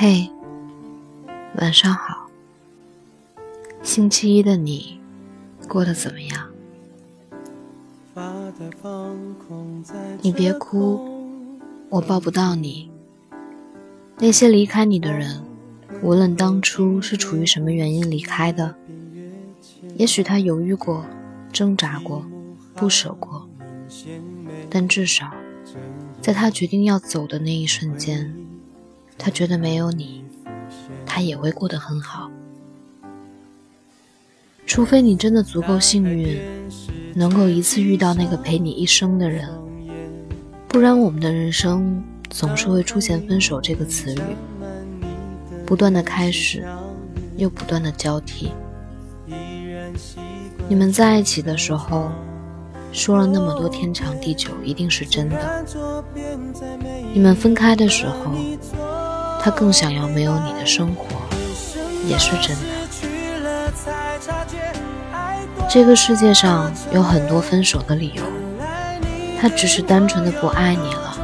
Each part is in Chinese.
嘿晚上好。星期一的你过得怎么样？你别哭，我抱不到你。那些离开你的人，无论当初是出于什么原因离开的，也许他犹豫过、挣扎过、不舍过，但至少在他决定要走的那一瞬间，他觉得没有你，他也会过得很好。除非你真的足够幸运，能够一次遇到那个陪你一生的人，不然我们的人生总是会出现“分手”这个词语，不断的开始，又不断的交替。你们在一起的时候，说了那么多天长地久，一定是真的。你们分开的时候，他更想要没有你的生活，也是真的。这个世界上有很多分手的理由，他只是单纯的不爱你了，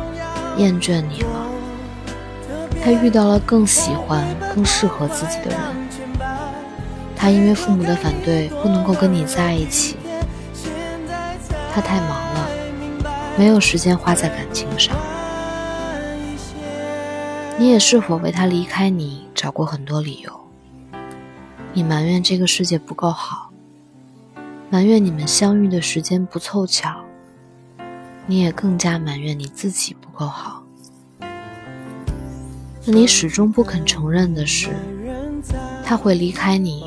厌倦你了，他遇到了更喜欢、更适合自己的人，他因为父母的反对不能够跟你在一起，他太忙了，没有时间花在感情上。你也是否为他离开你找过很多理由？你埋怨这个世界不够好，埋怨你们相遇的时间不凑巧，你也更加埋怨你自己不够好。那你始终不肯承认的是，他会离开你，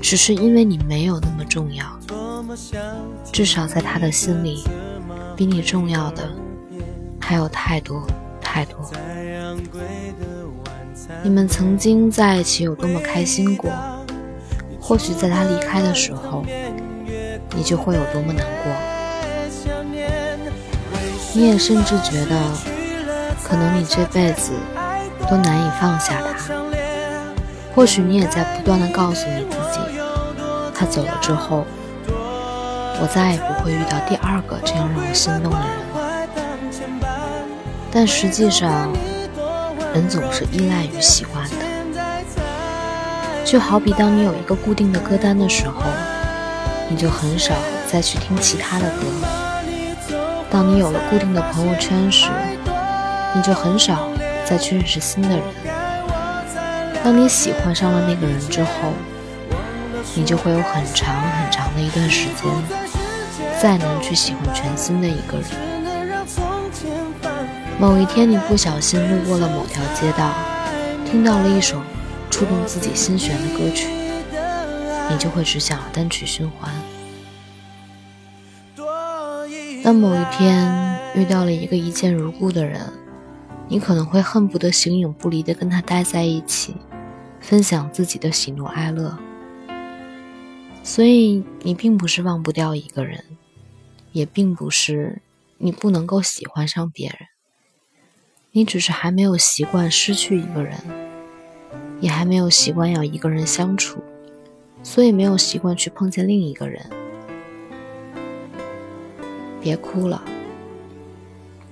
只是因为你没有那么重要。至少在他的心里，比你重要的还有太多太多。你们曾经在一起有多么开心过？或许在他离开的时候，你就会有多么难过。你也甚至觉得，可能你这辈子都难以放下他。或许你也在不断的告诉你自己，他走了之后，我再也不会遇到第二个这样让我心动的人。但实际上，人总是依赖于喜欢的。就好比当你有一个固定的歌单的时候，你就很少再去听其他的歌；当你有了固定的朋友圈时，你就很少再去认识新的人；当你喜欢上了那个人之后，你就会有很长很长的一段时间，再能去喜欢全新的一个人。某一天，你不小心路过了某条街道，听到了一首。触动自己心弦的歌曲，你就会只想单曲循环。当某一天遇到了一个一见如故的人，你可能会恨不得形影不离的跟他待在一起，分享自己的喜怒哀乐。所以，你并不是忘不掉一个人，也并不是你不能够喜欢上别人，你只是还没有习惯失去一个人。也还没有习惯要一个人相处，所以没有习惯去碰见另一个人。别哭了，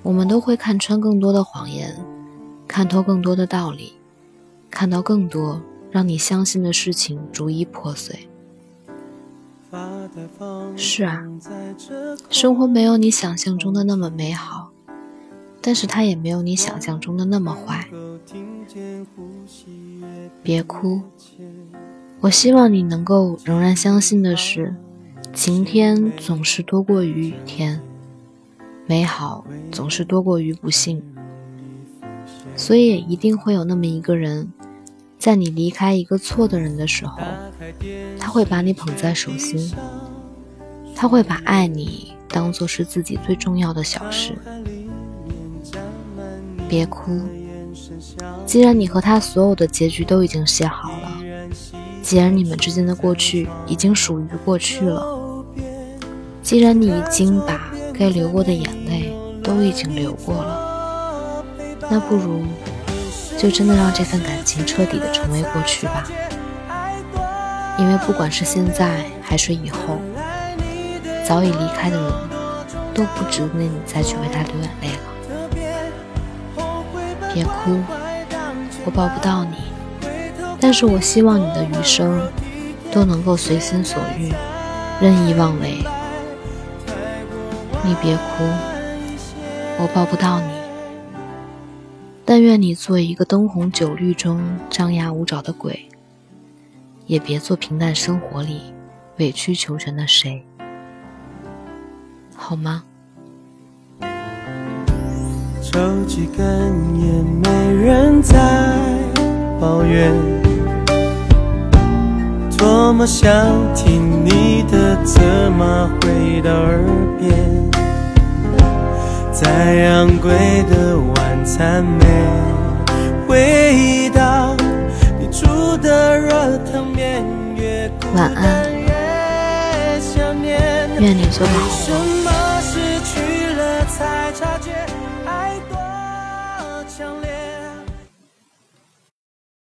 我们都会看穿更多的谎言，看透更多的道理，看到更多让你相信的事情逐一破碎。是啊，生活没有你想象中的那么美好，但是他也没有你想象中的那么坏。别哭，我希望你能够仍然相信的是，晴天总是多过于雨天，美好总是多过于不幸，所以也一定会有那么一个人，在你离开一个错的人的时候，他会把你捧在手心，他会把爱你当做是自己最重要的小事。别哭。既然你和他所有的结局都已经写好了，既然你们之间的过去已经属于过去了，既然你已经把该流过的眼泪都已经流过了，那不如就真的让这份感情彻底的成为过去吧。因为不管是现在还是以后，早已离开的人都不值得你再去为他流眼泪了。别哭，我抱不到你，但是我希望你的余生都能够随心所欲，任意妄为。你别哭，我抱不到你。但愿你做一个灯红酒绿中张牙舞爪的鬼，也别做平淡生活里委曲求全的谁，好吗？抽几根烟，没人在抱怨。多么想听你的责骂回到耳边，再昂贵的晚餐没味道，你煮的热汤面越晚安，愿你做个好。